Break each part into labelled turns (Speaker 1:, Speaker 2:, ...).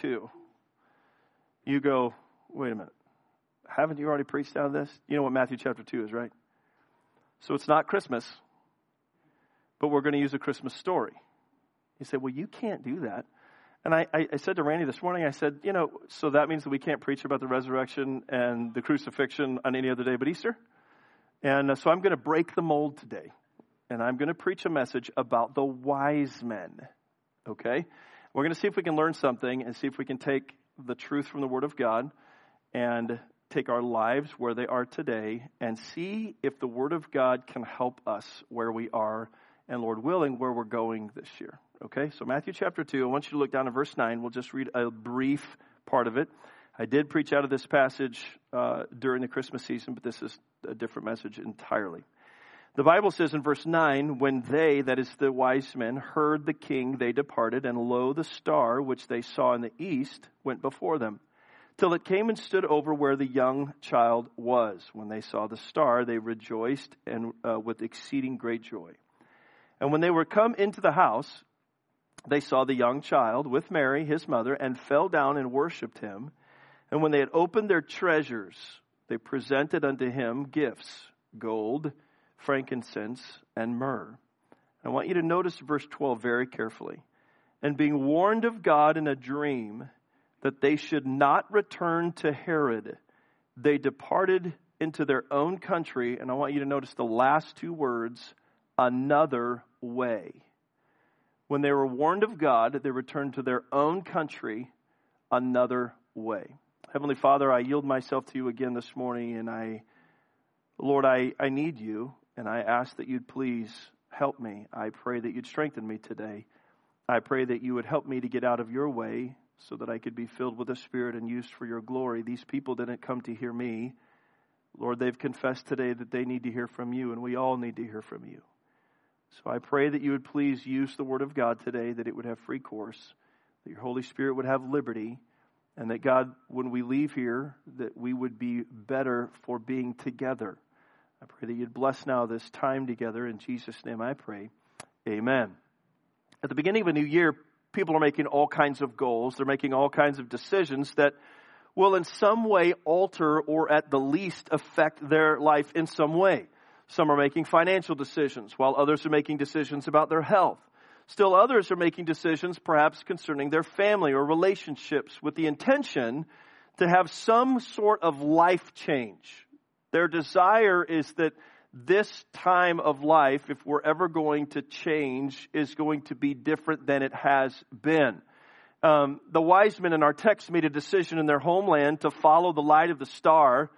Speaker 1: 2, you go, wait a minute. Haven't you already preached out of this? You know what Matthew chapter 2 is, right? So it's not Christmas, but we're going to use a Christmas story. He said, well, you can't do that. And I, I, said to Randy this morning, I said, you know, so that means that we can't preach about the resurrection and the crucifixion on any other day but Easter? And uh, so I'm going to break the mold today. And I'm going to preach a message about the wise men. Okay? We're going to see if we can learn something and see if we can take the truth from the Word of God and take our lives where they are today and see if the Word of God can help us where we are and, Lord willing, where we're going this year. Okay, so Matthew chapter 2, I want you to look down at verse 9. We'll just read a brief part of it. I did preach out of this passage uh, during the Christmas season, but this is a different message entirely. The Bible says in verse 9, when they, that is the wise men, heard the king, they departed, and lo, the star which they saw in the east went before them, till it came and stood over where the young child was. When they saw the star, they rejoiced and uh, with exceeding great joy. And when they were come into the house, they saw the young child with Mary, his mother, and fell down and worshipped him. And when they had opened their treasures, they presented unto him gifts gold, frankincense, and myrrh. I want you to notice verse 12 very carefully. And being warned of God in a dream that they should not return to Herod, they departed into their own country. And I want you to notice the last two words another way. When they were warned of God, they returned to their own country another way. Heavenly Father, I yield myself to you again this morning, and I, Lord, I, I need you, and I ask that you'd please help me. I pray that you'd strengthen me today. I pray that you would help me to get out of your way so that I could be filled with the Spirit and used for your glory. These people didn't come to hear me. Lord, they've confessed today that they need to hear from you, and we all need to hear from you. So I pray that you would please use the Word of God today, that it would have free course, that your Holy Spirit would have liberty, and that God, when we leave here, that we would be better for being together. I pray that you'd bless now this time together. In Jesus' name I pray. Amen. At the beginning of a new year, people are making all kinds of goals. They're making all kinds of decisions that will in some way alter or at the least affect their life in some way. Some are making financial decisions, while others are making decisions about their health. Still others are making decisions perhaps concerning their family or relationships with the intention to have some sort of life change. Their desire is that this time of life, if we're ever going to change, is going to be different than it has been. Um, the wise men in our text made a decision in their homeland to follow the light of the star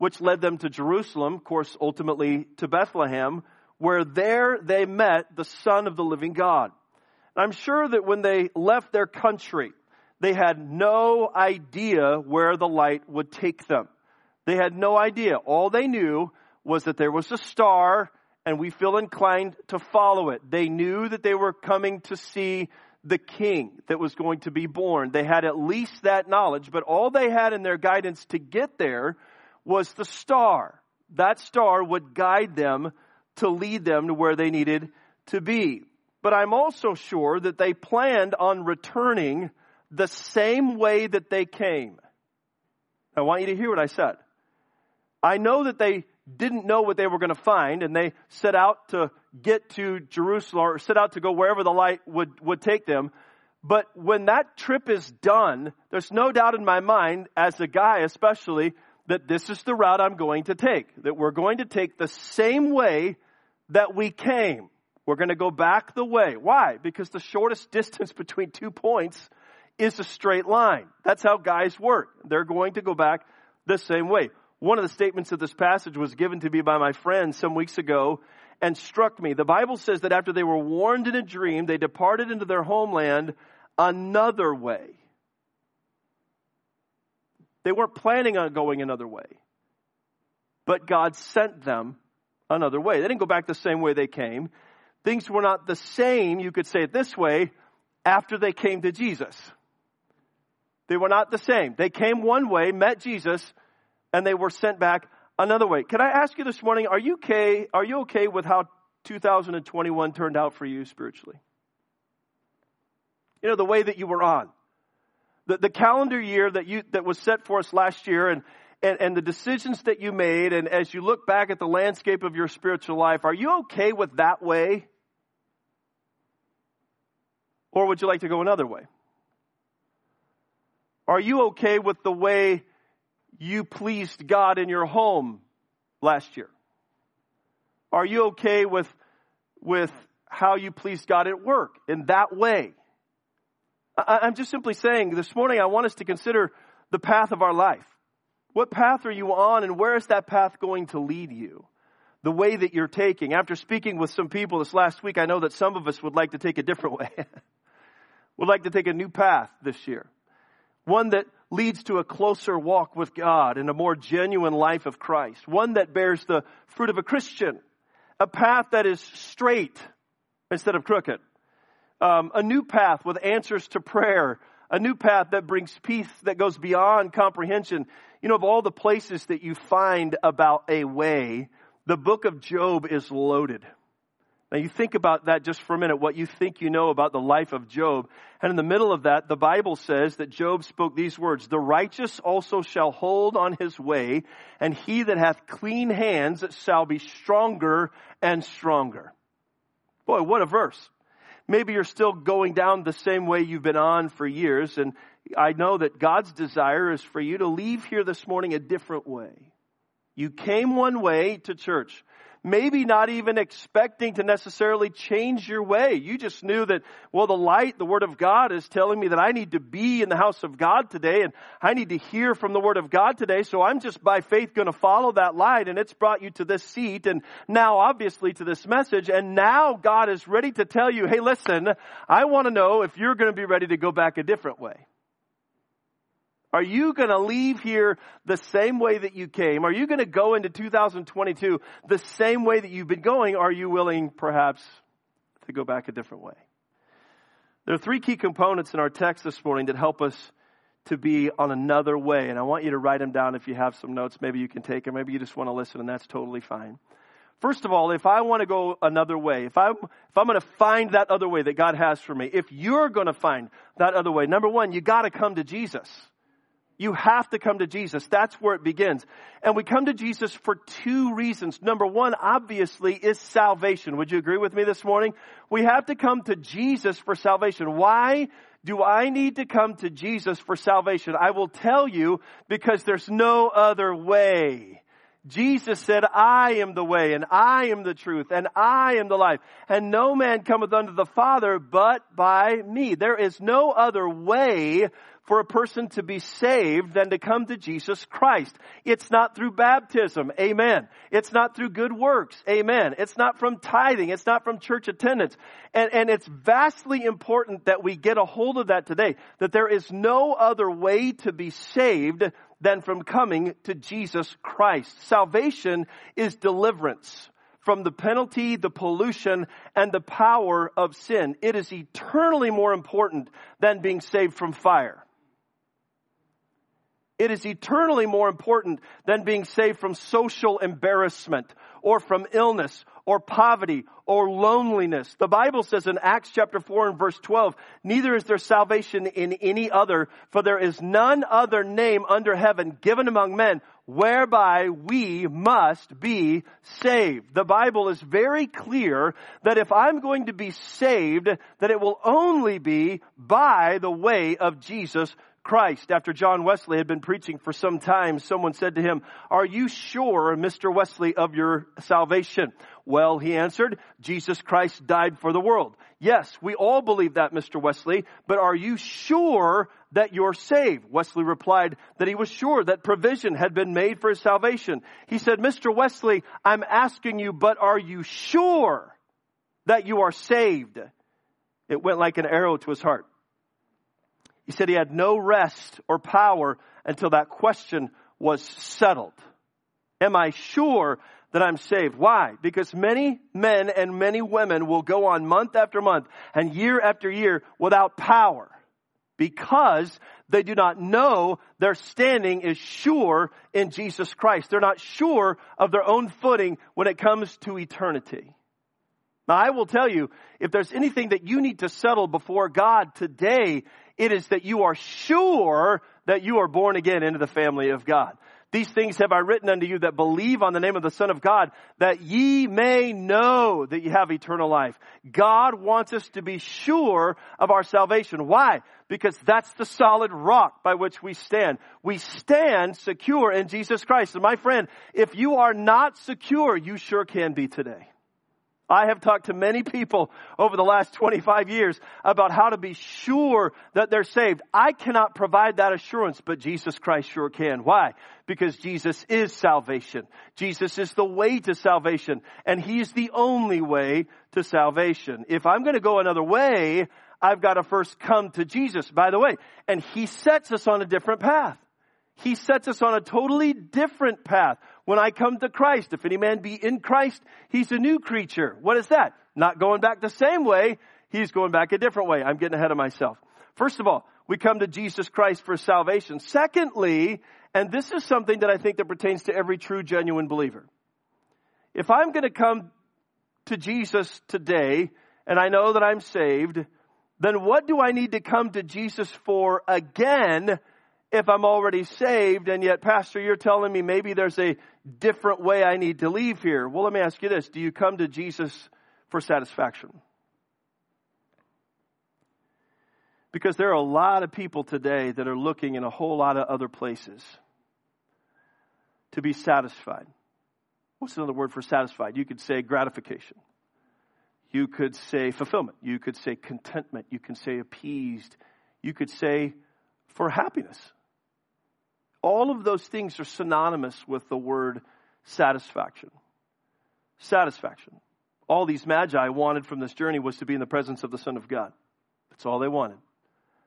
Speaker 1: which led them to Jerusalem, of course, ultimately to Bethlehem, where there they met the Son of the living God. And I'm sure that when they left their country, they had no idea where the light would take them. They had no idea. All they knew was that there was a star and we feel inclined to follow it. They knew that they were coming to see the king that was going to be born. They had at least that knowledge, but all they had in their guidance to get there was the star. That star would guide them to lead them to where they needed to be. But I'm also sure that they planned on returning the same way that they came. I want you to hear what I said. I know that they didn't know what they were going to find and they set out to get to Jerusalem or set out to go wherever the light would, would take them. But when that trip is done, there's no doubt in my mind, as a guy especially, that this is the route I'm going to take, that we're going to take the same way that we came. We're going to go back the way. Why? Because the shortest distance between two points is a straight line. That's how guys work. They're going to go back the same way. One of the statements of this passage was given to me by my friend some weeks ago and struck me. The Bible says that after they were warned in a dream, they departed into their homeland another way. They weren't planning on going another way. But God sent them another way. They didn't go back the same way they came. Things were not the same, you could say it this way, after they came to Jesus. They were not the same. They came one way, met Jesus, and they were sent back another way. Can I ask you this morning, are you okay, are you okay with how 2021 turned out for you spiritually? You know, the way that you were on. The, the calendar year that you, that was set for us last year and, and, and the decisions that you made and as you look back at the landscape of your spiritual life, are you okay with that way? Or would you like to go another way? Are you okay with the way you pleased God in your home last year? Are you okay with, with how you pleased God at work in that way? I, I'm just simply saying this morning I want us to consider the path of our life. What path are you on and where is that path going to lead you? The way that you're taking. After speaking with some people this last week, I know that some of us would like to take a different way. would like to take a new path this year. One that leads to a closer walk with God and a more genuine life of Christ. One that bears the fruit of a Christian. A path that is straight instead of crooked. Um, a new path with answers to prayer. A new path that brings peace that goes beyond comprehension. You know, of all the places that you find about a way, the book of Job is loaded. Now you think about that just for a minute, what you think you know about the life of Job. And in the middle of that, the Bible says that Job spoke these words, the righteous also shall hold on his way, and he that hath clean hands shall be stronger and stronger. Boy, what a verse. Maybe you're still going down the same way you've been on for years, and I know that God's desire is for you to leave here this morning a different way. You came one way to church maybe not even expecting to necessarily change your way. You just knew that, well, the light, the Word of God is telling me that I need to be in the house of God today and I need to hear from the Word of God today. So I'm just by faith going to follow that light and it's brought you to this seat and now obviously to this message. And now God is ready to tell you, hey, listen, I want to know if you're going to be ready to go back a different way. Are you going to leave here the same way that you came? Are you going to go into 2022 the same way that you've been going? Are you willing perhaps to go back a different way? There are three key components in our text this morning that help us to be on another way. And I want you to write them down if you have some notes. Maybe you can take them. Maybe you just want to listen and that's totally fine. First of all, if I want to go another way, if I'm, if I'm going to find that other way that God has for me, if you're going to find that other way, number one, you got to come to Jesus. You have to come to Jesus. That's where it begins. And we come to Jesus for two reasons. Number one, obviously, is salvation. Would you agree with me this morning? We have to come to Jesus for salvation. Why do I need to come to Jesus for salvation? I will tell you because there's no other way. Jesus said, I am the way and I am the truth and I am the life and no man cometh unto the Father but by me. There is no other way for a person to be saved than to come to Jesus Christ. It's not through baptism. Amen. It's not through good works. Amen. It's not from tithing. It's not from church attendance. And, and it's vastly important that we get a hold of that today, that there is no other way to be saved than from coming to Jesus Christ. Salvation is deliverance from the penalty, the pollution, and the power of sin. It is eternally more important than being saved from fire. It is eternally more important than being saved from social embarrassment or from illness or poverty or loneliness. The Bible says in Acts chapter 4 and verse 12, neither is there salvation in any other, for there is none other name under heaven given among men whereby we must be saved. The Bible is very clear that if I'm going to be saved, that it will only be by the way of Jesus Christ. After John Wesley had been preaching for some time, someone said to him, Are you sure, Mr. Wesley, of your salvation? Well, he answered, Jesus Christ died for the world. Yes, we all believe that, Mr. Wesley, but are you sure that you're saved? Wesley replied that he was sure that provision had been made for his salvation. He said, Mr. Wesley, I'm asking you, but are you sure that you are saved? It went like an arrow to his heart. He said he had no rest or power until that question was settled. Am I sure that I'm saved? Why? Because many men and many women will go on month after month and year after year without power because they do not know their standing is sure in Jesus Christ. They're not sure of their own footing when it comes to eternity. Now, I will tell you, if there's anything that you need to settle before God today, it is that you are sure that you are born again into the family of God. These things have I written unto you that believe on the name of the Son of God, that ye may know that ye have eternal life. God wants us to be sure of our salvation. Why? Because that's the solid rock by which we stand. We stand secure in Jesus Christ. And my friend, if you are not secure, you sure can be today. I have talked to many people over the last 25 years about how to be sure that they're saved. I cannot provide that assurance, but Jesus Christ sure can. Why? Because Jesus is salvation. Jesus is the way to salvation, and He's the only way to salvation. If I'm going to go another way, I've got to first come to Jesus, by the way. And He sets us on a different path. He sets us on a totally different path. When I come to Christ, if any man be in Christ, he's a new creature. What is that? Not going back the same way, he's going back a different way. I'm getting ahead of myself. First of all, we come to Jesus Christ for salvation. Secondly, and this is something that I think that pertains to every true, genuine believer. If I'm going to come to Jesus today, and I know that I'm saved, then what do I need to come to Jesus for again if I'm already saved and yet, Pastor, you're telling me maybe there's a different way I need to leave here? Well, let me ask you this. Do you come to Jesus for satisfaction? Because there are a lot of people today that are looking in a whole lot of other places to be satisfied. What's another word for satisfied? You could say gratification. You could say fulfillment. You could say contentment. You can say appeased. You could say for happiness. All of those things are synonymous with the word satisfaction. Satisfaction. All these magi wanted from this journey was to be in the presence of the Son of God. That's all they wanted.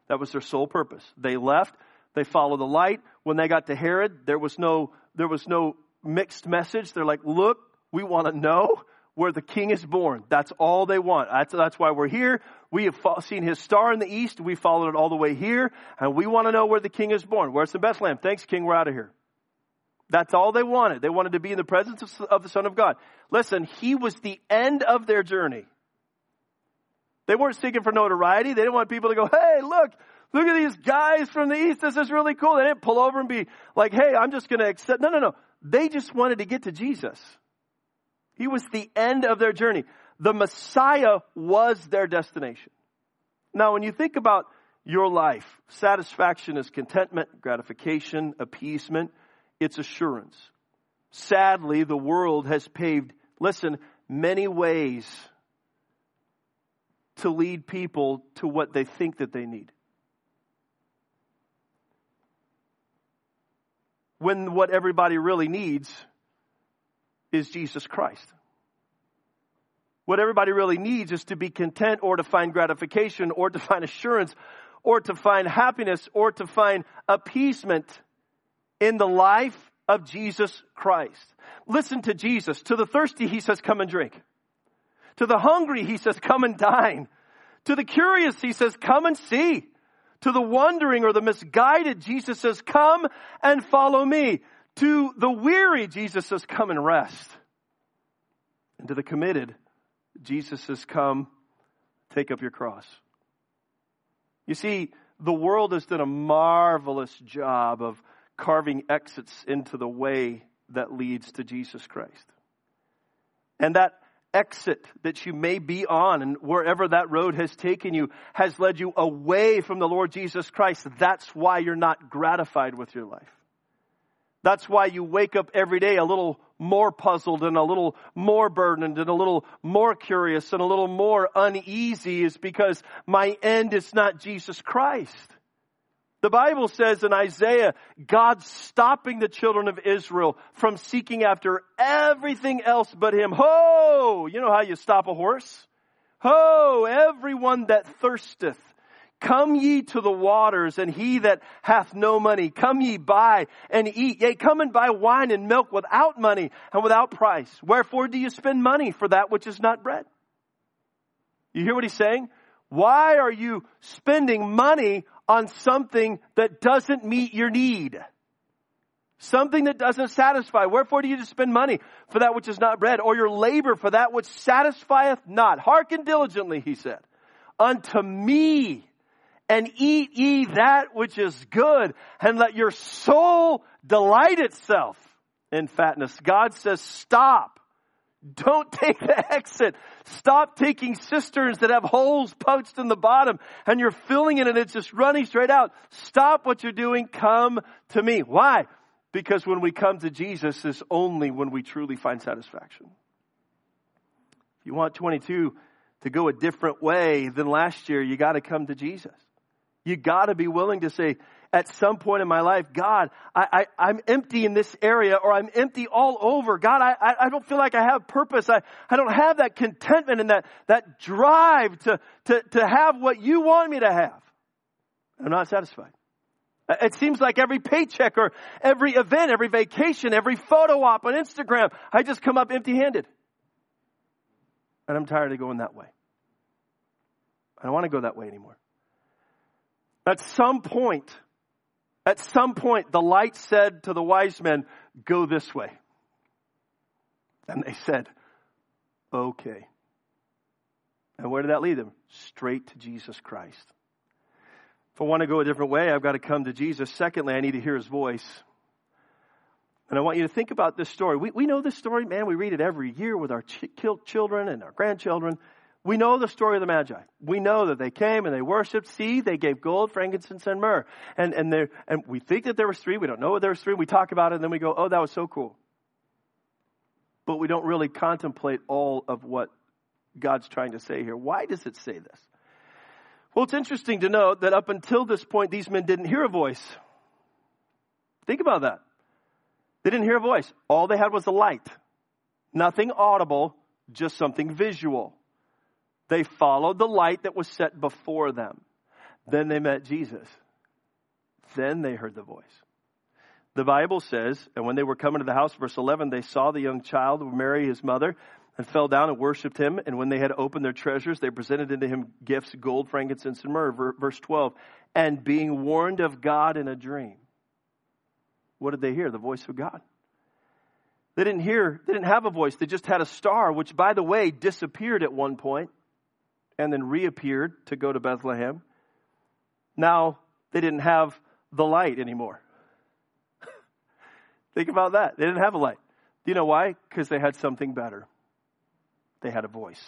Speaker 1: That was their sole purpose. They left, they followed the light. When they got to Herod, there was no, there was no mixed message. They're like, look, we want to know where the king is born. That's all they want. That's, that's why we're here. We have seen his star in the east. We followed it all the way here. And we want to know where the king is born. Where's the Bethlehem? Thanks, king. We're out of here. That's all they wanted. They wanted to be in the presence of the Son of God. Listen, he was the end of their journey. They weren't seeking for notoriety. They didn't want people to go, hey, look, look at these guys from the east. This is really cool. They didn't pull over and be like, hey, I'm just going to accept. No, no, no. They just wanted to get to Jesus. He was the end of their journey. The Messiah was their destination. Now, when you think about your life, satisfaction is contentment, gratification, appeasement, it's assurance. Sadly, the world has paved, listen, many ways to lead people to what they think that they need. When what everybody really needs is Jesus Christ. What everybody really needs is to be content or to find gratification or to find assurance or to find happiness or to find appeasement in the life of Jesus Christ. Listen to Jesus. To the thirsty, he says, come and drink. To the hungry, he says, come and dine. To the curious, he says, come and see. To the wandering or the misguided, Jesus says, come and follow me. To the weary, Jesus says, come and rest. And to the committed, Jesus says, come, take up your cross. You see, the world has done a marvelous job of carving exits into the way that leads to Jesus Christ. And that exit that you may be on and wherever that road has taken you has led you away from the Lord Jesus Christ. That's why you're not gratified with your life. That's why you wake up every day a little more puzzled and a little more burdened and a little more curious and a little more uneasy is because my end is not Jesus Christ. The Bible says in Isaiah, God's stopping the children of Israel from seeking after everything else but Him. Ho! You know how you stop a horse? Ho! Everyone that thirsteth Come ye to the waters, and he that hath no money, come ye buy and eat. Yea, come and buy wine and milk without money and without price. Wherefore do you spend money for that which is not bread? You hear what he's saying? Why are you spending money on something that doesn't meet your need? Something that doesn't satisfy. Wherefore do you just spend money for that which is not bread, or your labor for that which satisfieth not? Hearken diligently, he said, unto me, and eat ye that which is good, and let your soul delight itself in fatness. God says, stop. Don't take the exit. Stop taking cisterns that have holes punched in the bottom and you're filling it and it's just running straight out. Stop what you're doing. Come to me. Why? Because when we come to Jesus is only when we truly find satisfaction. If you want 22 to go a different way than last year, you got to come to Jesus. You got to be willing to say, at some point in my life, God, I, I, am empty in this area or I'm empty all over. God, I, I don't feel like I have purpose. I, I don't have that contentment and that, that drive to, to, to have what you want me to have. I'm not satisfied. It seems like every paycheck or every event, every vacation, every photo op on Instagram, I just come up empty handed. And I'm tired of going that way. I don't want to go that way anymore. At some point, at some point, the light said to the wise men, Go this way. And they said, Okay. And where did that lead them? Straight to Jesus Christ. If I want to go a different way, I've got to come to Jesus. Secondly, I need to hear his voice. And I want you to think about this story. We, we know this story, man. We read it every year with our ch- children and our grandchildren. We know the story of the Magi. We know that they came and they worshiped. See, they gave gold, frankincense, and myrrh. And, and, and we think that there was three. We don't know there was three. We talk about it and then we go, oh, that was so cool. But we don't really contemplate all of what God's trying to say here. Why does it say this? Well, it's interesting to note that up until this point, these men didn't hear a voice. Think about that. They didn't hear a voice. All they had was a light. Nothing audible, just something visual. They followed the light that was set before them. Then they met Jesus. Then they heard the voice. The Bible says, and when they were coming to the house, verse 11, they saw the young child, with Mary, his mother, and fell down and worshiped him. And when they had opened their treasures, they presented unto him gifts, gold, frankincense, and myrrh. Verse 12. And being warned of God in a dream. What did they hear? The voice of God. They didn't hear, they didn't have a voice. They just had a star, which, by the way, disappeared at one point and then reappeared to go to Bethlehem. Now they didn't have the light anymore. Think about that. They didn't have a light. Do you know why? Because they had something better. They had a voice.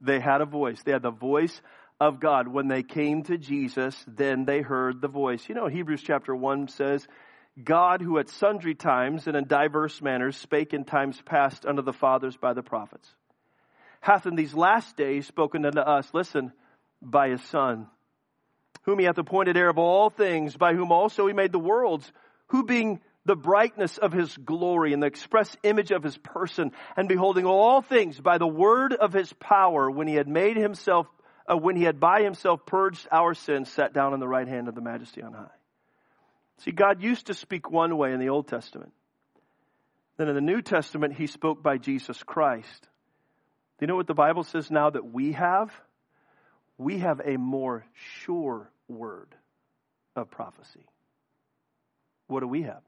Speaker 1: They had a voice. They had the voice of God. When they came to Jesus, then they heard the voice. You know, Hebrews chapter 1 says, God, who at sundry times and in diverse manners spake in times past unto the fathers by the prophets, hath in these last days spoken unto us, listen, by his Son, whom he hath appointed heir of all things, by whom also he made the worlds, who being the brightness of his glory and the express image of his person, and beholding all things by the word of his power, when he had made himself, uh, when he had by himself purged our sins, sat down on the right hand of the majesty on high. See, God used to speak one way in the Old Testament. Then in the New Testament, he spoke by Jesus Christ. Do you know what the Bible says now that we have? We have a more sure word of prophecy. What do we have?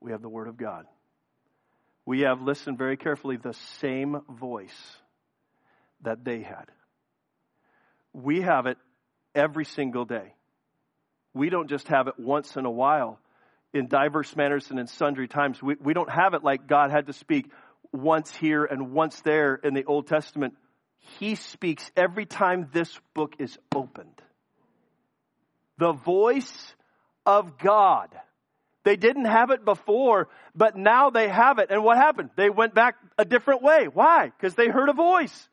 Speaker 1: We have the Word of God. We have, listened very carefully, the same voice that they had. We have it every single day. We don't just have it once in a while in diverse manners and in sundry times. We, we don't have it like God had to speak once here and once there in the Old Testament. He speaks every time this book is opened. The voice of God they didn't have it before, but now they have it. And what happened? They went back a different way. Why? Because they heard a voice.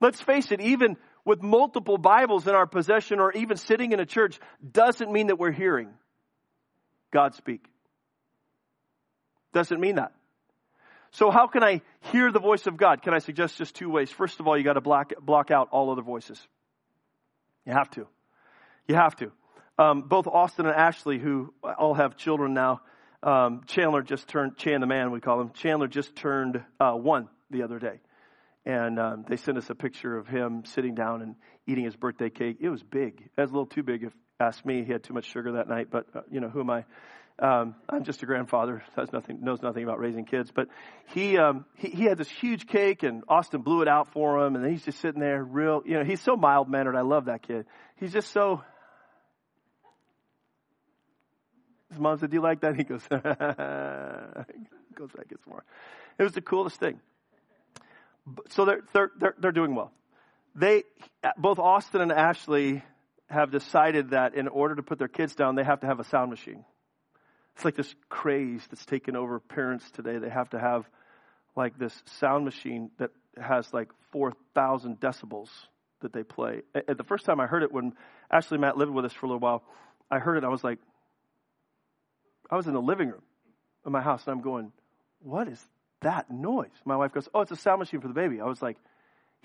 Speaker 1: Let's face it, even with multiple Bibles in our possession or even sitting in a church doesn't mean that we're hearing God speak. Doesn't mean that. So how can I hear the voice of God? Can I suggest just two ways? First of all, you got to block, block out all other voices. You have to. You have to. Um, both Austin and Ashley, who all have children now, um, Chandler just turned, Chan the man, we call him, Chandler just turned uh, one the other day. And um, they sent us a picture of him sitting down and eating his birthday cake. It was big. It was a little too big if, asked me. He had too much sugar that night, but uh, you know, who am I? Um, I'm just a grandfather, has nothing, knows nothing about raising kids. But he, um, he, he had this huge cake, and Austin blew it out for him, and he's just sitting there, real, you know, he's so mild mannered. I love that kid. He's just so. His mom said, "Do you like that?" He goes, goes back, gets more. It was the coolest thing. So they're they're they're, they're doing well. They both Austin and Ashley have decided that in order to put their kids down, they have to have a sound machine. It's like this craze that's taken over parents today. They have to have like this sound machine that has like 4,000 decibels that they play. At the first time I heard it, when Ashley and Matt lived with us for a little while, I heard it. I was like, I was in the living room of my house and I'm going, what is that noise? My wife goes, oh, it's a sound machine for the baby. I was like,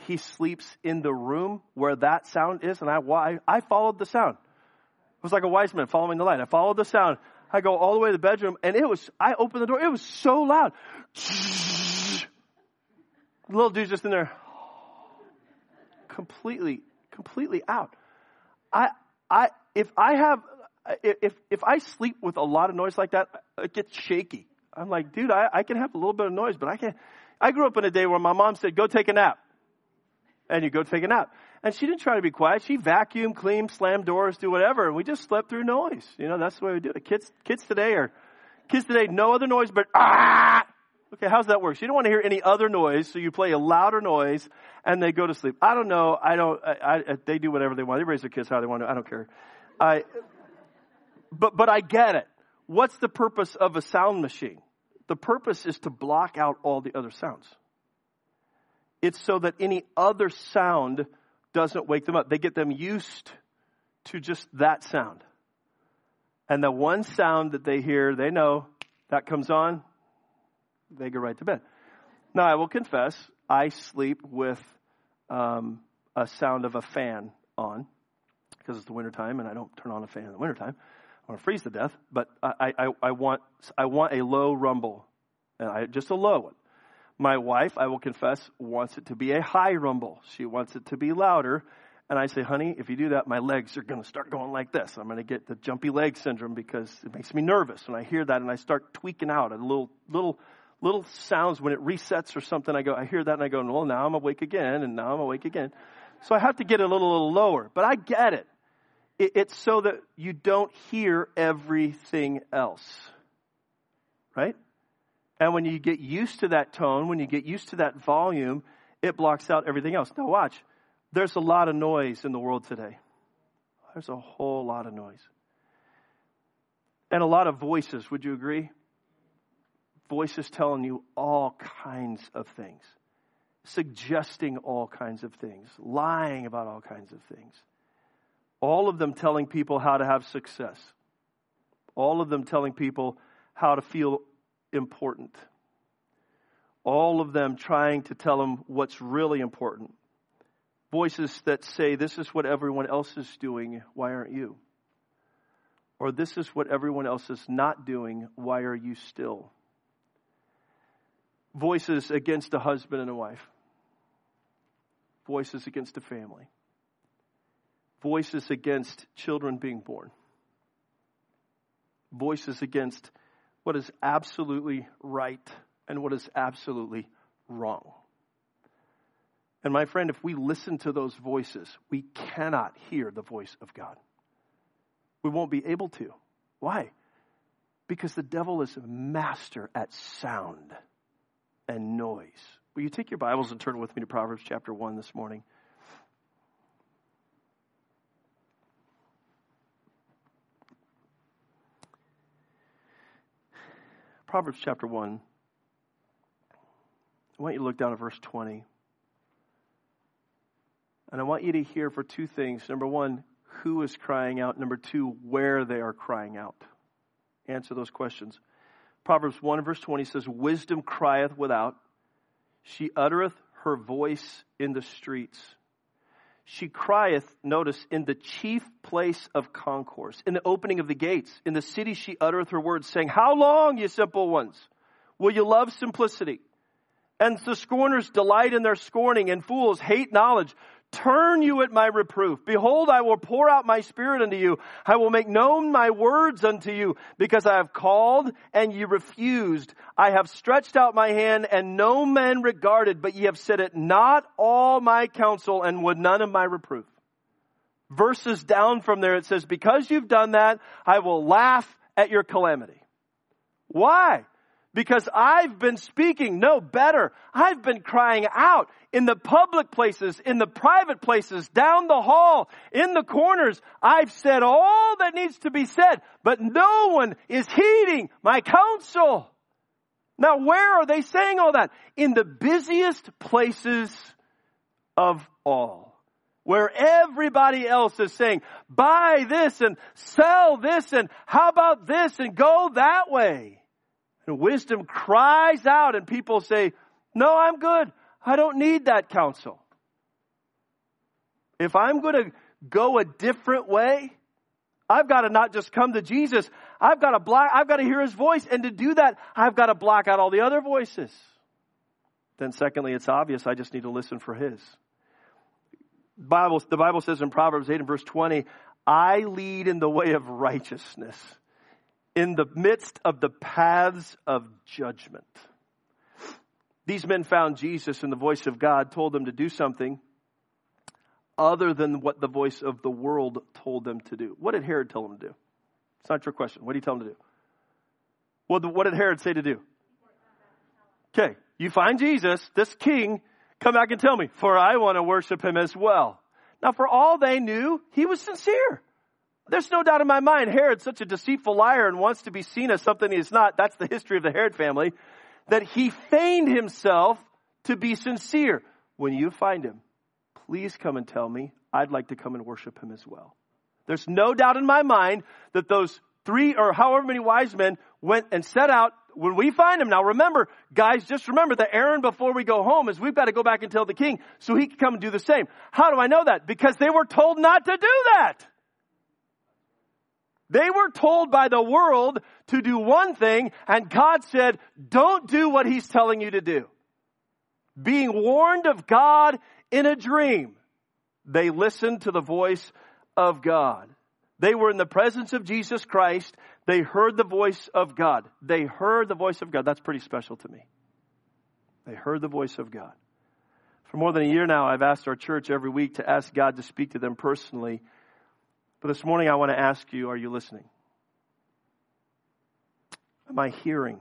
Speaker 1: he sleeps in the room where that sound is, and I, I, I followed the sound. It was like a wise man following the light. I followed the sound. I go all the way to the bedroom, and it was, I opened the door, it was so loud. The little dude's just in there, completely, completely out. I, I, if I have, if, if I sleep with a lot of noise like that, it gets shaky. I'm like, dude, I, I can have a little bit of noise, but I can't. I grew up in a day where my mom said, go take a nap and you go take a nap. And she didn't try to be quiet. She vacuumed, cleaned, slammed doors, do whatever, and we just slept through noise. You know, that's the way we do it. Kids, kids today are, kids today, no other noise but ah. Okay, how's that work? You don't want to hear any other noise, so you play a louder noise, and they go to sleep. I don't know. I don't. I, I, they do whatever they want. They raise their kids how they want to. I don't care. I. But but I get it. What's the purpose of a sound machine? The purpose is to block out all the other sounds. It's so that any other sound doesn't wake them up. They get them used to just that sound. And the one sound that they hear, they know that comes on, they go right to bed. Now, I will confess, I sleep with um, a sound of a fan on because it's the wintertime and I don't turn on a fan in the wintertime. I want to freeze to death, but I, I, I, want, I want a low rumble, and I, just a low one. My wife, I will confess, wants it to be a high rumble. She wants it to be louder. And I say, honey, if you do that, my legs are going to start going like this. I'm going to get the jumpy leg syndrome because it makes me nervous when I hear that and I start tweaking out a little, little, little sounds when it resets or something. I go, I hear that and I go, well, now I'm awake again and now I'm awake again. So I have to get a little, little lower, but I get it. it it's so that you don't hear everything else. Right? And when you get used to that tone, when you get used to that volume, it blocks out everything else. Now, watch. There's a lot of noise in the world today. There's a whole lot of noise. And a lot of voices, would you agree? Voices telling you all kinds of things, suggesting all kinds of things, lying about all kinds of things. All of them telling people how to have success. All of them telling people how to feel important. All of them trying to tell them what's really important. Voices that say, This is what everyone else is doing, why aren't you? Or this is what everyone else is not doing, why are you still? Voices against a husband and a wife. Voices against a family. Voices against children being born. Voices against what is absolutely right and what is absolutely wrong. And my friend, if we listen to those voices, we cannot hear the voice of God. We won't be able to. Why? Because the devil is a master at sound and noise. Will you take your Bibles and turn with me to Proverbs chapter 1 this morning? Proverbs chapter 1. I want you to look down at verse 20. And I want you to hear for two things. Number one, who is crying out? Number two, where they are crying out. Answer those questions. Proverbs 1 verse 20 says, Wisdom crieth without, she uttereth her voice in the streets. She crieth, notice, in the chief place of concourse, in the opening of the gates. In the city she uttereth her words, saying, How long, ye simple ones, will you love simplicity? And the scorners delight in their scorning, and fools hate knowledge. Turn you at my reproof. Behold, I will pour out my spirit unto you. I will make known my words unto you because I have called and ye refused. I have stretched out my hand and no man regarded, but ye have said it not all my counsel and would none of my reproof. Verses down from there it says, because you've done that, I will laugh at your calamity. Why? Because I've been speaking, no better. I've been crying out in the public places, in the private places, down the hall, in the corners. I've said all that needs to be said, but no one is heeding my counsel. Now where are they saying all that? In the busiest places of all. Where everybody else is saying, buy this and sell this and how about this and go that way. And wisdom cries out and people say, no, I'm good. I don't need that counsel. If I'm going to go a different way, I've got to not just come to Jesus. I've got to block, I've got to hear his voice. And to do that, I've got to block out all the other voices. Then secondly, it's obvious I just need to listen for his. Bible, the Bible says in Proverbs 8 and verse 20, I lead in the way of righteousness in the midst of the paths of judgment. These men found Jesus and the voice of God told them to do something other than what the voice of the world told them to do. What did Herod tell them to do? It's not your question. What did he tell them to do? Well, what did Herod say to do? Okay, you find Jesus, this king, come back and tell me, for I want to worship him as well. Now, for all they knew, he was sincere. There's no doubt in my mind, Herod's such a deceitful liar and wants to be seen as something he's not. That's the history of the Herod family. That he feigned himself to be sincere. When you find him, please come and tell me. I'd like to come and worship him as well. There's no doubt in my mind that those three or however many wise men went and set out when we find him. Now remember, guys, just remember the errand before we go home is we've got to go back and tell the king so he can come and do the same. How do I know that? Because they were told not to do that. They were told by the world to do one thing, and God said, don't do what He's telling you to do. Being warned of God in a dream, they listened to the voice of God. They were in the presence of Jesus Christ. They heard the voice of God. They heard the voice of God. That's pretty special to me. They heard the voice of God. For more than a year now, I've asked our church every week to ask God to speak to them personally this morning I want to ask you, are you listening? Am I hearing?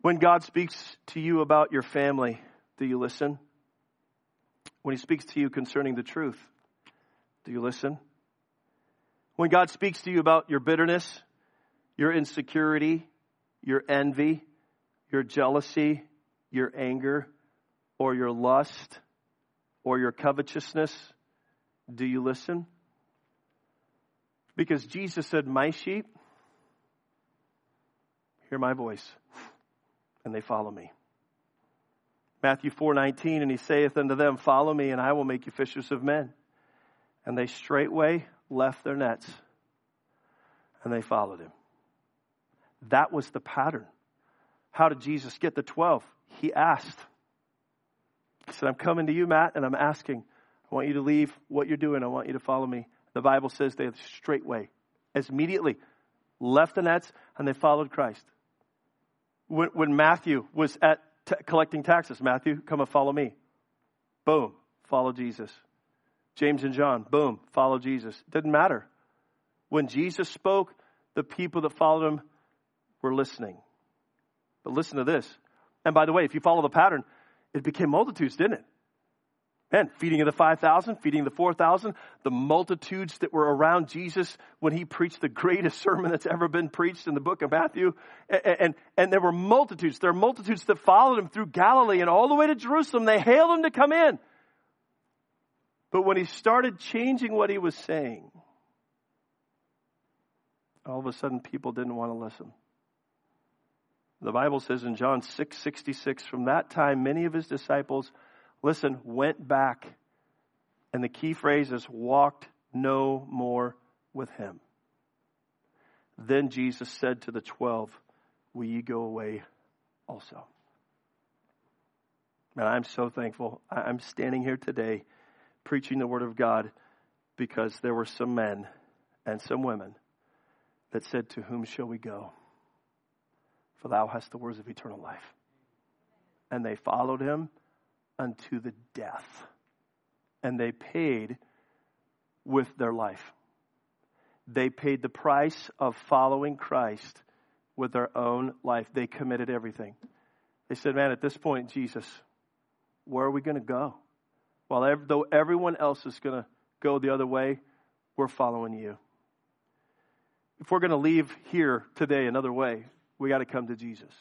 Speaker 1: When God speaks to you about your family, do you listen? When He speaks to you concerning the truth, do you listen? When God speaks to you about your bitterness, your insecurity, your envy, your jealousy, your anger, or your lust, or your covetousness, do you listen? Because Jesus said, My sheep hear my voice, and they follow me. Matthew 4:19 and he saith unto them follow me and I will make you fishers of men. And they straightway left their nets and they followed him. That was the pattern. How did Jesus get the 12 he asked. He said I'm coming to you Matt and I'm asking. I want you to leave what you're doing. I want you to follow me the Bible says they straightway, as immediately left the nets and they followed Christ. When, when Matthew was at t- collecting taxes, Matthew, come and follow me. Boom, follow Jesus. James and John, boom, follow Jesus. Didn't matter. When Jesus spoke, the people that followed him were listening. But listen to this. And by the way, if you follow the pattern, it became multitudes, didn't it? And feeding of the 5,000, feeding the 4,000, the multitudes that were around Jesus when he preached the greatest sermon that's ever been preached in the book of Matthew. And, and, and there were multitudes. There are multitudes that followed him through Galilee and all the way to Jerusalem. They hailed him to come in. But when he started changing what he was saying, all of a sudden people didn't want to listen. The Bible says in John 6 66, from that time many of his disciples listen, went back. And the key phrase is walked no more with him. Then Jesus said to the twelve, Will ye go away also? And I'm so thankful. I'm standing here today preaching the Word of God because there were some men and some women that said, To whom shall we go? For thou hast the words of eternal life. And they followed him unto the death. And they paid with their life. They paid the price of following Christ with their own life. They committed everything. They said, Man, at this point, Jesus, where are we going to go? Well, though everyone else is going to go the other way, we're following you. If we're going to leave here today another way, we got to come to Jesus.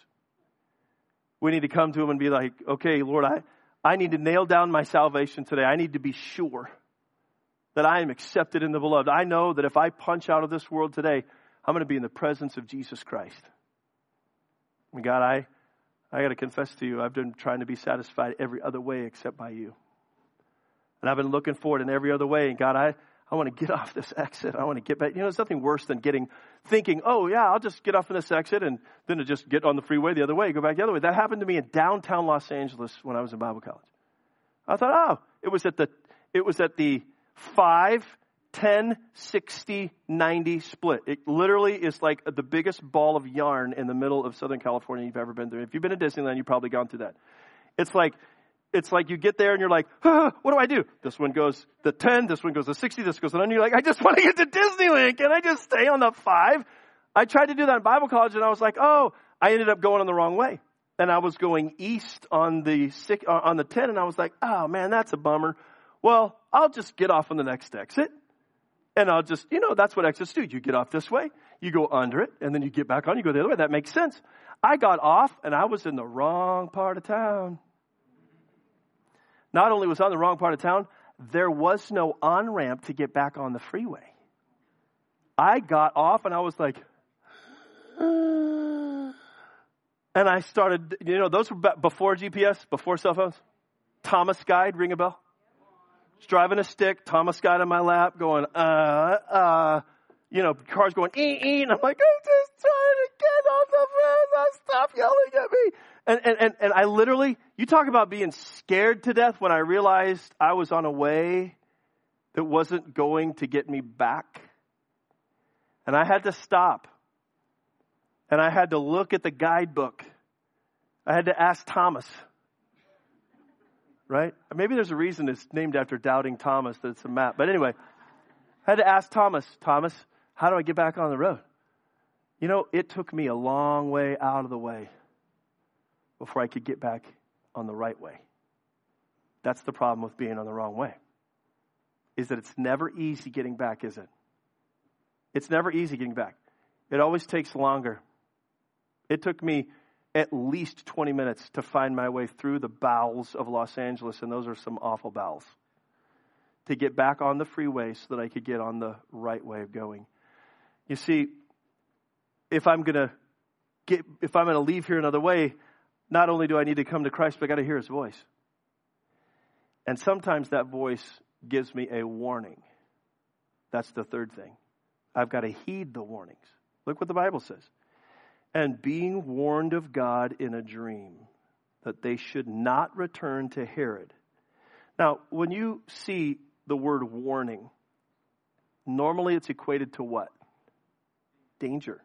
Speaker 1: We need to come to him and be like, okay, Lord, I, I need to nail down my salvation today. I need to be sure that I am accepted in the beloved. I know that if I punch out of this world today, I'm going to be in the presence of Jesus Christ. And God, I, I got to confess to you, I've been trying to be satisfied every other way except by you. And I've been looking forward in every other way. And God, I, I want to get off this exit. I want to get back. You know, there's nothing worse than getting, thinking, oh, yeah, I'll just get off in this exit and then to just get on the freeway the other way, go back the other way. That happened to me in downtown Los Angeles when I was in Bible college. I thought, oh, it was at the, it was at the 5, 10, 60, 90 split. It literally is like the biggest ball of yarn in the middle of Southern California you've ever been through. If you've been to Disneyland, you've probably gone through that. It's like it's like you get there and you're like, ah, what do I do? This one goes the 10, this one goes the 60, this goes the 9. You're like, I just want to get to Disneyland. Can I just stay on the 5? I tried to do that in Bible college and I was like, oh, I ended up going on the wrong way. And I was going east on the six, uh, on the 10 and I was like, oh man, that's a bummer. Well, I'll just get off on the next exit. And I'll just, you know, that's what exits do. You get off this way, you go under it, and then you get back on, you go the other way. That makes sense. I got off and I was in the wrong part of town. Not only was I on the wrong part of town, there was no on ramp to get back on the freeway. I got off and I was like, and I started, you know, those were before GPS, before cell phones. Thomas Guide, ring a bell? Just driving a stick, Thomas Guide on my lap, going, uh, uh, you know, cars going, ee, ee, and I'm like, I'm just trying to get off the road, stop yelling at me. And, and, and, and I literally, you talk about being scared to death when I realized I was on a way that wasn't going to get me back. And I had to stop. And I had to look at the guidebook. I had to ask Thomas. Right? Maybe there's a reason it's named after Doubting Thomas that it's a map. But anyway, I had to ask Thomas, Thomas, how do I get back on the road? You know, it took me a long way out of the way before I could get back on the right way. That's the problem with being on the wrong way. Is that it's never easy getting back, is it? It's never easy getting back. It always takes longer. It took me at least 20 minutes to find my way through the bowels of Los Angeles, and those are some awful bowels, to get back on the freeway so that I could get on the right way of going. You see, if I'm going to get, if I'm going to leave here another way, not only do I need to come to Christ, but I got to hear his voice. And sometimes that voice gives me a warning. That's the third thing. I've got to heed the warnings. Look what the Bible says. And being warned of God in a dream that they should not return to Herod. Now, when you see the word warning, normally it's equated to what? Danger.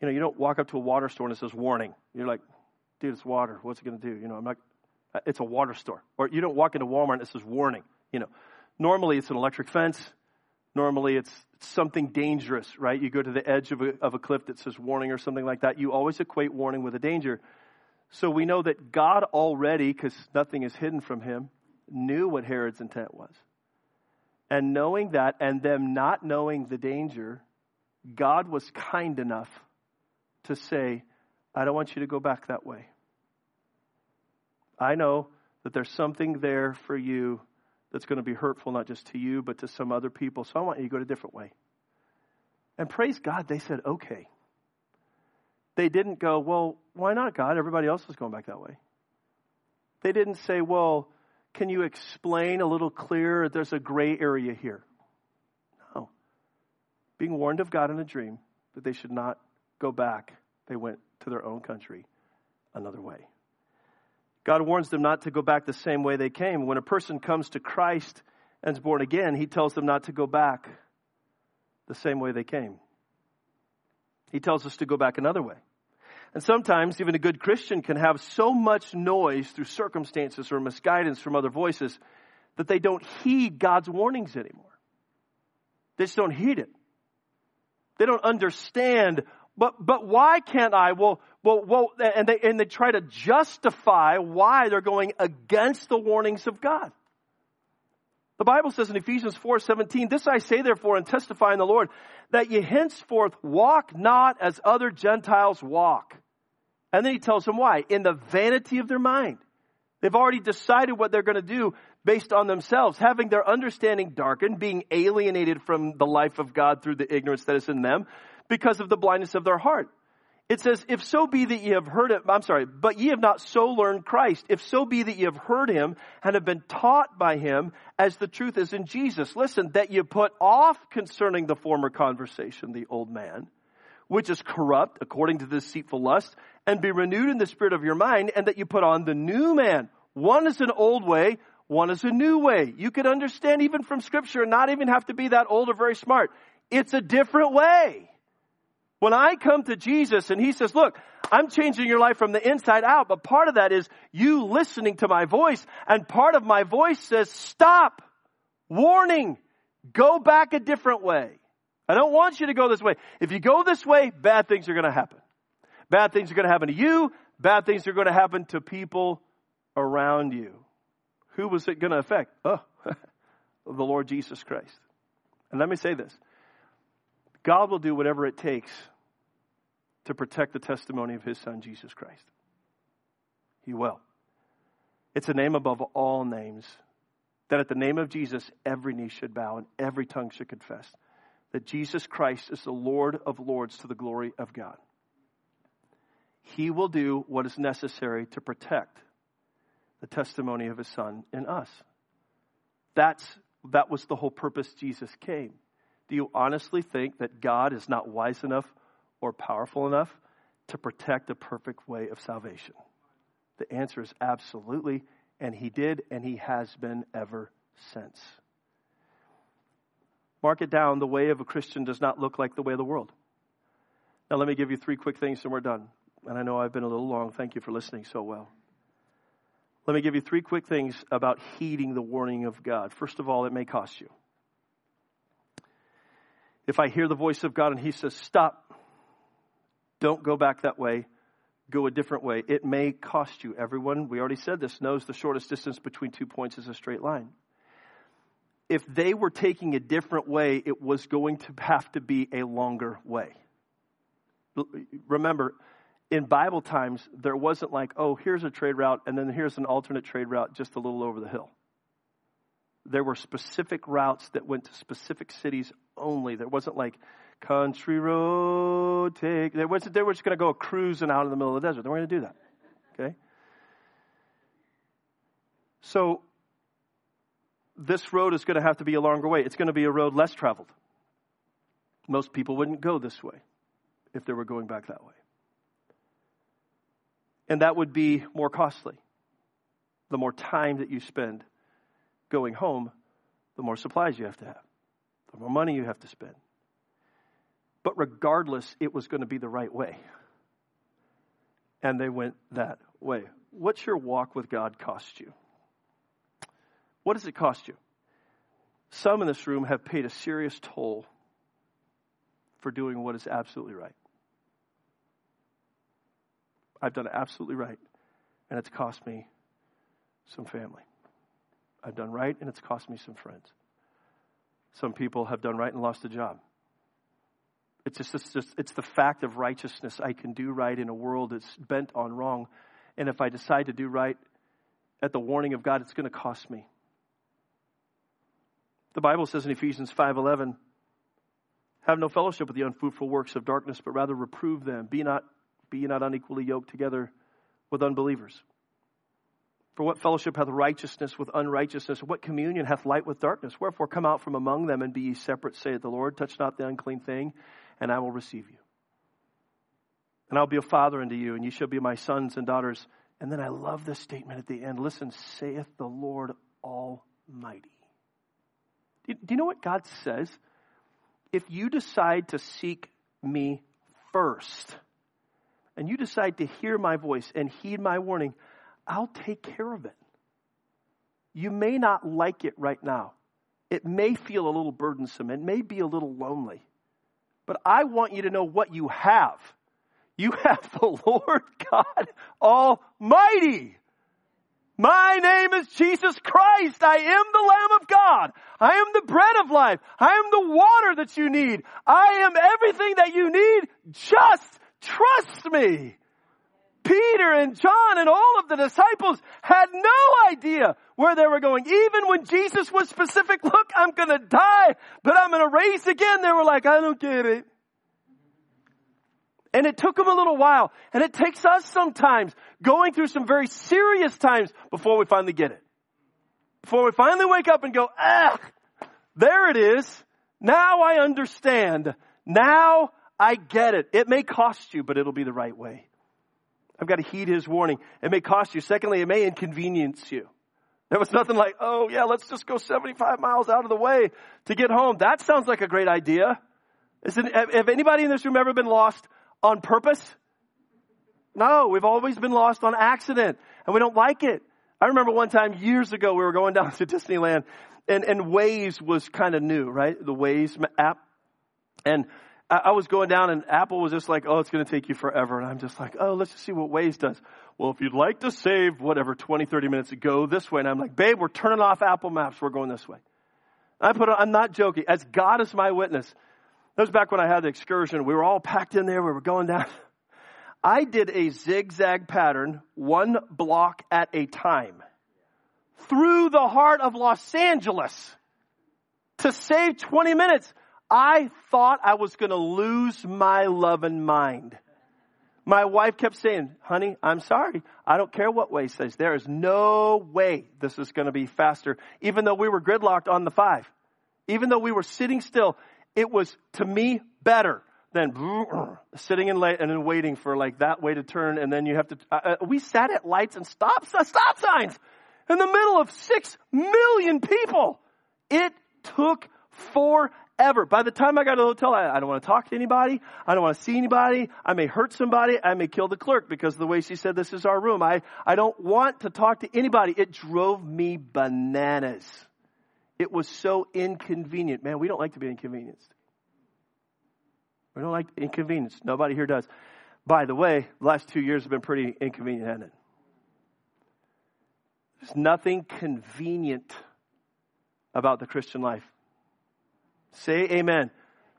Speaker 1: You know, you don't walk up to a water store and it says warning. You're like, dude, it's water. What's it going to do? You know, I'm not, uh, it's a water store. Or you don't walk into Walmart and it says warning. You know, normally it's an electric fence. Normally it's something dangerous, right? You go to the edge of a, of a cliff that says warning or something like that. You always equate warning with a danger. So we know that God already, because nothing is hidden from him, knew what Herod's intent was. And knowing that and them not knowing the danger, God was kind enough to say, I don't want you to go back that way. I know that there's something there for you that's going to be hurtful, not just to you, but to some other people. So I want you to go a different way. And praise God, they said, okay. They didn't go, well, why not, God? Everybody else is going back that way. They didn't say, well, can you explain a little clearer? There's a gray area here. No. Being warned of God in a dream that they should not go back, they went to their own country another way. God warns them not to go back the same way they came. When a person comes to Christ and is born again, he tells them not to go back the same way they came. He tells us to go back another way. And sometimes even a good Christian can have so much noise through circumstances or misguidance from other voices that they don't heed God's warnings anymore. They just don't heed it. They don't understand. But, but why can't I? Well, well, well, and they, and they try to justify why they're going against the warnings of God. The Bible says in Ephesians 4 17, This I say therefore and testify in the Lord, that ye henceforth walk not as other Gentiles walk. And then he tells them why. In the vanity of their mind. They've already decided what they're going to do based on themselves, having their understanding darkened, being alienated from the life of God through the ignorance that is in them because of the blindness of their heart. It says, if so be that ye have heard it, I'm sorry, but ye have not so learned Christ. If so be that ye have heard him and have been taught by him as the truth is in Jesus. Listen, that ye put off concerning the former conversation, the old man, which is corrupt according to deceitful lust, and be renewed in the spirit of your mind, and that you put on the new man. One is an old way, one is a new way. You could understand even from scripture and not even have to be that old or very smart. It's a different way. When I come to Jesus and He says, look, I'm changing your life from the inside out, but part of that is you listening to my voice, and part of my voice says, stop, warning, go back a different way. I don't want you to go this way. If you go this way, bad things are going to happen. Bad things are going to happen to you. Bad things are going to happen to people around you. Who was it going to affect? Oh, the Lord Jesus Christ. And let me say this God will do whatever it takes to protect the testimony of his son, Jesus Christ. He will. It's a name above all names. That at the name of Jesus, every knee should bow and every tongue should confess that Jesus Christ is the Lord of Lords to the glory of God. He will do what is necessary to protect the testimony of his son in us. That's, that was the whole purpose Jesus came. Do you honestly think that God is not wise enough or powerful enough to protect a perfect way of salvation? The answer is absolutely, and He did, and He has been ever since. Mark it down the way of a Christian does not look like the way of the world. Now, let me give you three quick things and we're done. And I know I've been a little long. Thank you for listening so well. Let me give you three quick things about heeding the warning of God. First of all, it may cost you. If I hear the voice of God and He says, stop, don't go back that way, go a different way, it may cost you. Everyone, we already said this, knows the shortest distance between two points is a straight line. If they were taking a different way, it was going to have to be a longer way. Remember, in Bible times, there wasn't like, oh, here's a trade route, and then here's an alternate trade route just a little over the hill. There were specific routes that went to specific cities only. There wasn't like country road take. There wasn't. They were just going to go cruising out in the middle of the desert. They weren't going to do that. Okay. So this road is going to have to be a longer way. It's going to be a road less traveled. Most people wouldn't go this way if they were going back that way. And that would be more costly. The more time that you spend going home, the more supplies you have to have the more money you have to spend. But regardless, it was going to be the right way. And they went that way. What's your walk with God cost you? What does it cost you? Some in this room have paid a serious toll for doing what is absolutely right. I've done absolutely right, and it's cost me some family. I've done right, and it's cost me some friends. Some people have done right and lost a job. It's just, it's just it's the fact of righteousness. I can do right in a world that's bent on wrong. And if I decide to do right at the warning of God, it's going to cost me. The Bible says in Ephesians 5:11, "Have no fellowship with the unfruitful works of darkness, but rather reprove them. Be not be not unequally yoked together with unbelievers." For what fellowship hath righteousness with unrighteousness? What communion hath light with darkness? Wherefore come out from among them and be ye separate, saith the Lord. Touch not the unclean thing, and I will receive you. And I'll be a father unto you, and you shall be my sons and daughters, And then I love this statement at the end listen, saith the Lord Almighty. Do you know what God says? If you decide to seek me first, and you decide to hear my voice and heed my warning, I'll take care of it. You may not like it right now. It may feel a little burdensome. It may be a little lonely. But I want you to know what you have. You have the Lord God Almighty. My name is Jesus Christ. I am the Lamb of God. I am the bread of life. I am the water that you need. I am everything that you need. Just trust me. Peter and John and all of the disciples had no idea where they were going. Even when Jesus was specific, look, I'm going to die, but I'm going to raise again. They were like, I don't get it. And it took them a little while. And it takes us sometimes going through some very serious times before we finally get it. Before we finally wake up and go, ah, there it is. Now I understand. Now I get it. It may cost you, but it'll be the right way. I've got to heed his warning. It may cost you. Secondly, it may inconvenience you. There was nothing like, oh yeah, let's just go 75 miles out of the way to get home. That sounds like a great idea. Isn't, have anybody in this room ever been lost on purpose? No, we've always been lost on accident and we don't like it. I remember one time years ago we were going down to Disneyland and, and Waze was kind of new, right? The Waze app. And I was going down and Apple was just like, oh, it's going to take you forever. And I'm just like, oh, let's just see what Waze does. Well, if you'd like to save whatever 20, 30 minutes, go this way. And I'm like, babe, we're turning off Apple Maps. We're going this way. I put, I'm not joking. As God is my witness, that was back when I had the excursion. We were all packed in there. We were going down. I did a zigzag pattern, one block at a time, through the heart of Los Angeles to save 20 minutes. I thought I was going to lose my loving mind. My wife kept saying, honey, I'm sorry. I don't care what Waze says. There is no way this is going to be faster. Even though we were gridlocked on the five. Even though we were sitting still, it was to me better than sitting in late and then waiting for like that way to turn and then you have to, uh, uh, we sat at lights and stop, stop signs in the middle of six million people. It took forever. By the time I got to the hotel, I, I don't want to talk to anybody. I don't want to see anybody. I may hurt somebody. I may kill the clerk because of the way she said this is our room. I, I don't want to talk to anybody. It drove me bananas. It was so inconvenient. Man, we don't like to be inconvenienced. We don't like inconvenience. Nobody here does. By the way, the last two years have been pretty inconvenient, hasn't it? There's nothing convenient about the Christian life. Say amen.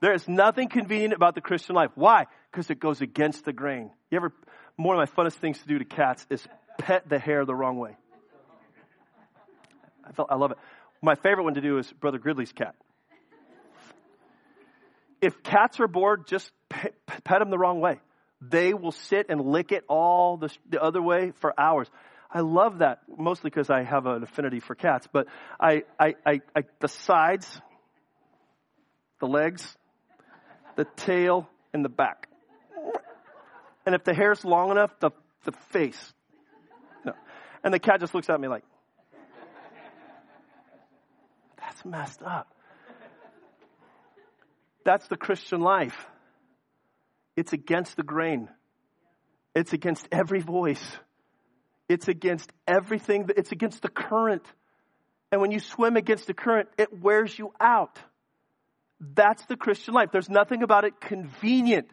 Speaker 1: There is nothing convenient about the Christian life. Why? Because it goes against the grain. You ever, one of my funnest things to do to cats is pet the hair the wrong way. I, felt, I love it. My favorite one to do is Brother Gridley's cat. If cats are bored, just pet, pet them the wrong way. They will sit and lick it all the, the other way for hours. I love that, mostly because I have an affinity for cats. But I, I, I, I, the sides, the legs, the tail, and the back. And if the hair's long enough, the, the face. No. And the cat just looks at me like, that's messed up. That's the Christian life. It's against the grain. It's against every voice. It's against everything. It's against the current. And when you swim against the current, it wears you out. That's the Christian life. There's nothing about it convenient.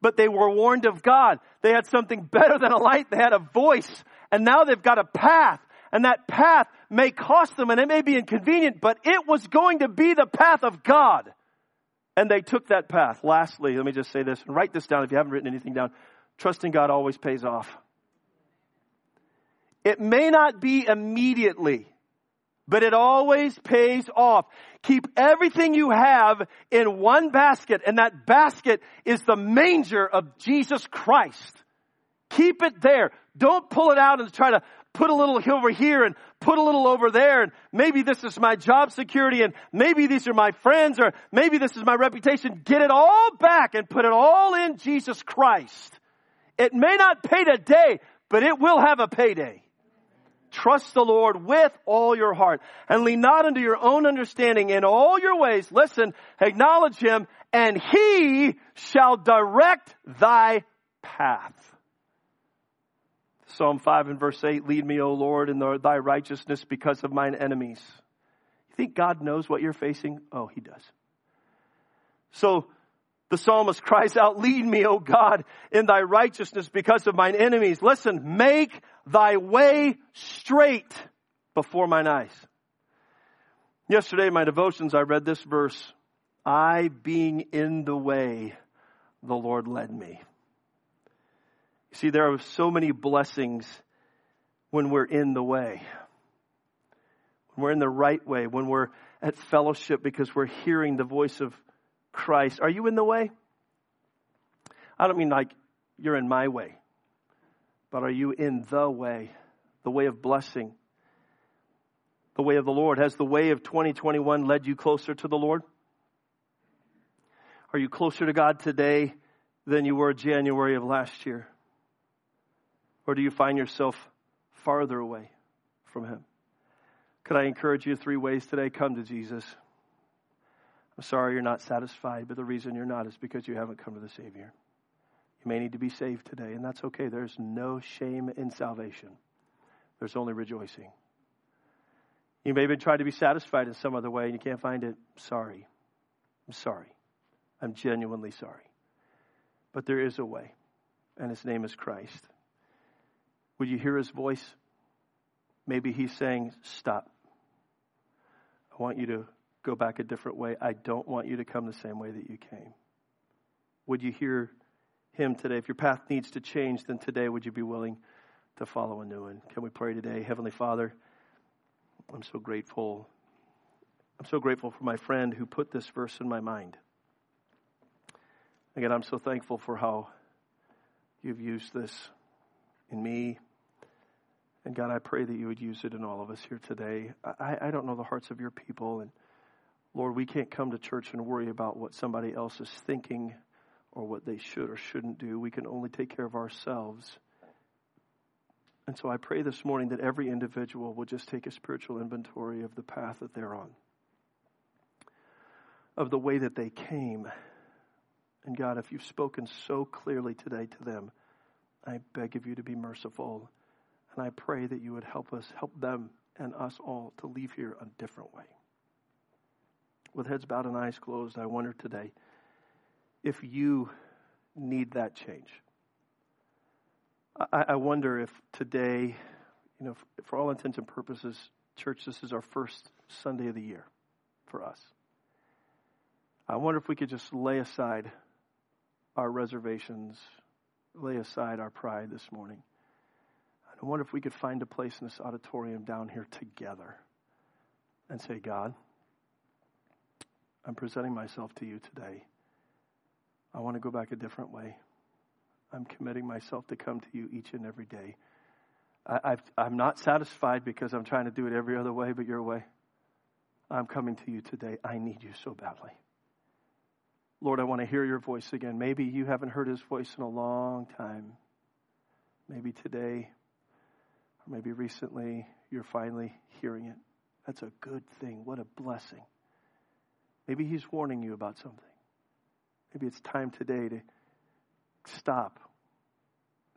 Speaker 1: But they were warned of God. They had something better than a light. They had a voice. And now they've got a path. And that path may cost them and it may be inconvenient, but it was going to be the path of God. And they took that path. Lastly, let me just say this and write this down if you haven't written anything down. Trusting God always pays off. It may not be immediately, but it always pays off. Keep everything you have in one basket, and that basket is the manger of Jesus Christ. Keep it there. Don't pull it out and try to put a little over here and put a little over there and maybe this is my job security and maybe these are my friends or maybe this is my reputation. Get it all back and put it all in Jesus Christ. It may not pay today, but it will have a payday. Trust the Lord with all your heart and lean not unto your own understanding in all your ways. Listen, acknowledge him and he shall direct thy path. Psalm 5 and verse 8, lead me, O Lord, in thy righteousness because of mine enemies. You think God knows what you're facing? Oh, he does. So the psalmist cries out, lead me, O God, in thy righteousness because of mine enemies. Listen, make thy way straight before mine eyes. Yesterday in my devotions, I read this verse, I being in the way, the Lord led me. You see, there are so many blessings when we're in the way. When we're in the right way, when we're at fellowship because we're hearing the voice of Christ. Are you in the way? I don't mean like you're in my way, but are you in the way, the way of blessing, the way of the Lord? Has the way of 2021 led you closer to the Lord? Are you closer to God today than you were January of last year? Or do you find yourself farther away from Him? Could I encourage you three ways today? Come to Jesus. I'm sorry you're not satisfied, but the reason you're not is because you haven't come to the Savior. You may need to be saved today, and that's okay. There's no shame in salvation, there's only rejoicing. You may have been trying to be satisfied in some other way and you can't find it. Sorry. I'm sorry. I'm genuinely sorry. But there is a way, and his name is Christ. Would you hear his voice? Maybe he's saying, Stop. I want you to go back a different way. I don't want you to come the same way that you came. Would you hear him today? If your path needs to change, then today would you be willing to follow a new one? Can we pray today? Heavenly Father, I'm so grateful. I'm so grateful for my friend who put this verse in my mind. Again, I'm so thankful for how you've used this in me. And God, I pray that you would use it in all of us here today. I, I don't know the hearts of your people. And Lord, we can't come to church and worry about what somebody else is thinking or what they should or shouldn't do. We can only take care of ourselves. And so I pray this morning that every individual will just take a spiritual inventory of the path that they're on, of the way that they came. And God, if you've spoken so clearly today to them, I beg of you to be merciful. And I pray that you would help us, help them and us all to leave here a different way. With heads bowed and eyes closed, I wonder today if you need that change. I, I wonder if today, you know, for all intents and purposes, church, this is our first Sunday of the year for us. I wonder if we could just lay aside our reservations, lay aside our pride this morning. I wonder if we could find a place in this auditorium down here together and say, God, I'm presenting myself to you today. I want to go back a different way. I'm committing myself to come to you each and every day. I, am not satisfied because I'm trying to do it every other way but your way. I'm coming to you today. I need you so badly. Lord, I want to hear your voice again. Maybe you haven't heard his voice in a long time. Maybe today, or maybe recently, you're finally hearing it. That's a good thing. What a blessing. Maybe he's warning you about something. Maybe it's time today to stop.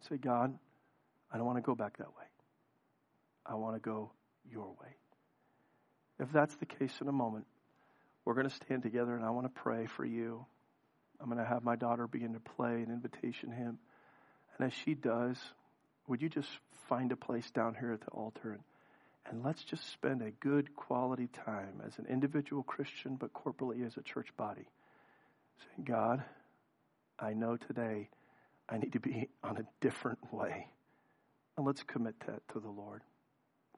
Speaker 1: Say, God, I don't want to go back that way. I want to go your way. If that's the case in a moment, we're going to stand together and I want to pray for you. I'm going to have my daughter begin to play an invitation hymn. And as she does, would you just find a place down here at the altar and, and let's just spend a good quality time as an individual Christian, but corporately as a church body, saying, God, I know today I need to be on a different way. And let's commit that to the Lord.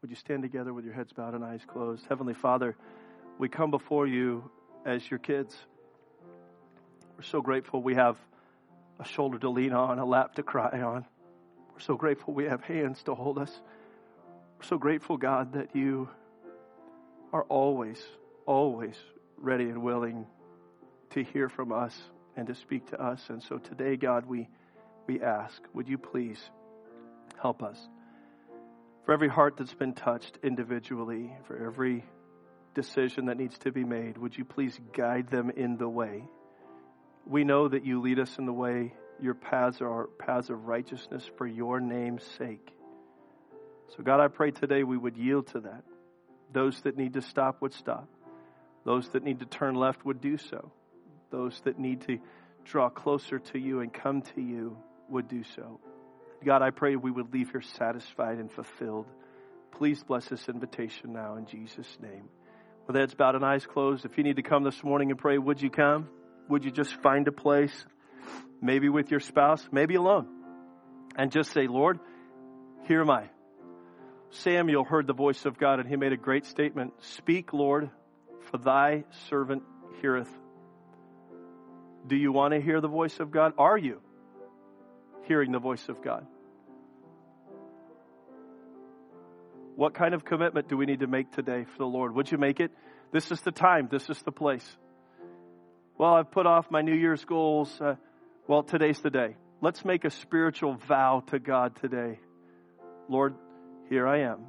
Speaker 1: Would you stand together with your heads bowed and eyes closed? Heavenly Father, we come before you as your kids. We're so grateful we have a shoulder to lean on, a lap to cry on. We're so grateful we have hands to hold us. We're so grateful, God, that you are always, always ready and willing to hear from us and to speak to us. And so today, God, we, we ask, would you please Help us. For every heart that's been touched individually, for every decision that needs to be made, would you please guide them in the way? We know that you lead us in the way. Your paths are paths of righteousness for your name's sake. So, God, I pray today we would yield to that. Those that need to stop would stop. Those that need to turn left would do so. Those that need to draw closer to you and come to you would do so. God, I pray we would leave here satisfied and fulfilled. Please bless this invitation now in Jesus' name. With heads bowed and eyes closed, if you need to come this morning and pray, would you come? Would you just find a place, maybe with your spouse, maybe alone, and just say, Lord, here am I. Samuel heard the voice of God and he made a great statement Speak, Lord, for thy servant heareth. Do you want to hear the voice of God? Are you hearing the voice of God? What kind of commitment do we need to make today for the Lord? Would you make it? This is the time. This is the place. Well, I've put off my New Year's goals. Uh, well, today's the day. Let's make a spiritual vow to God today. Lord, here I am.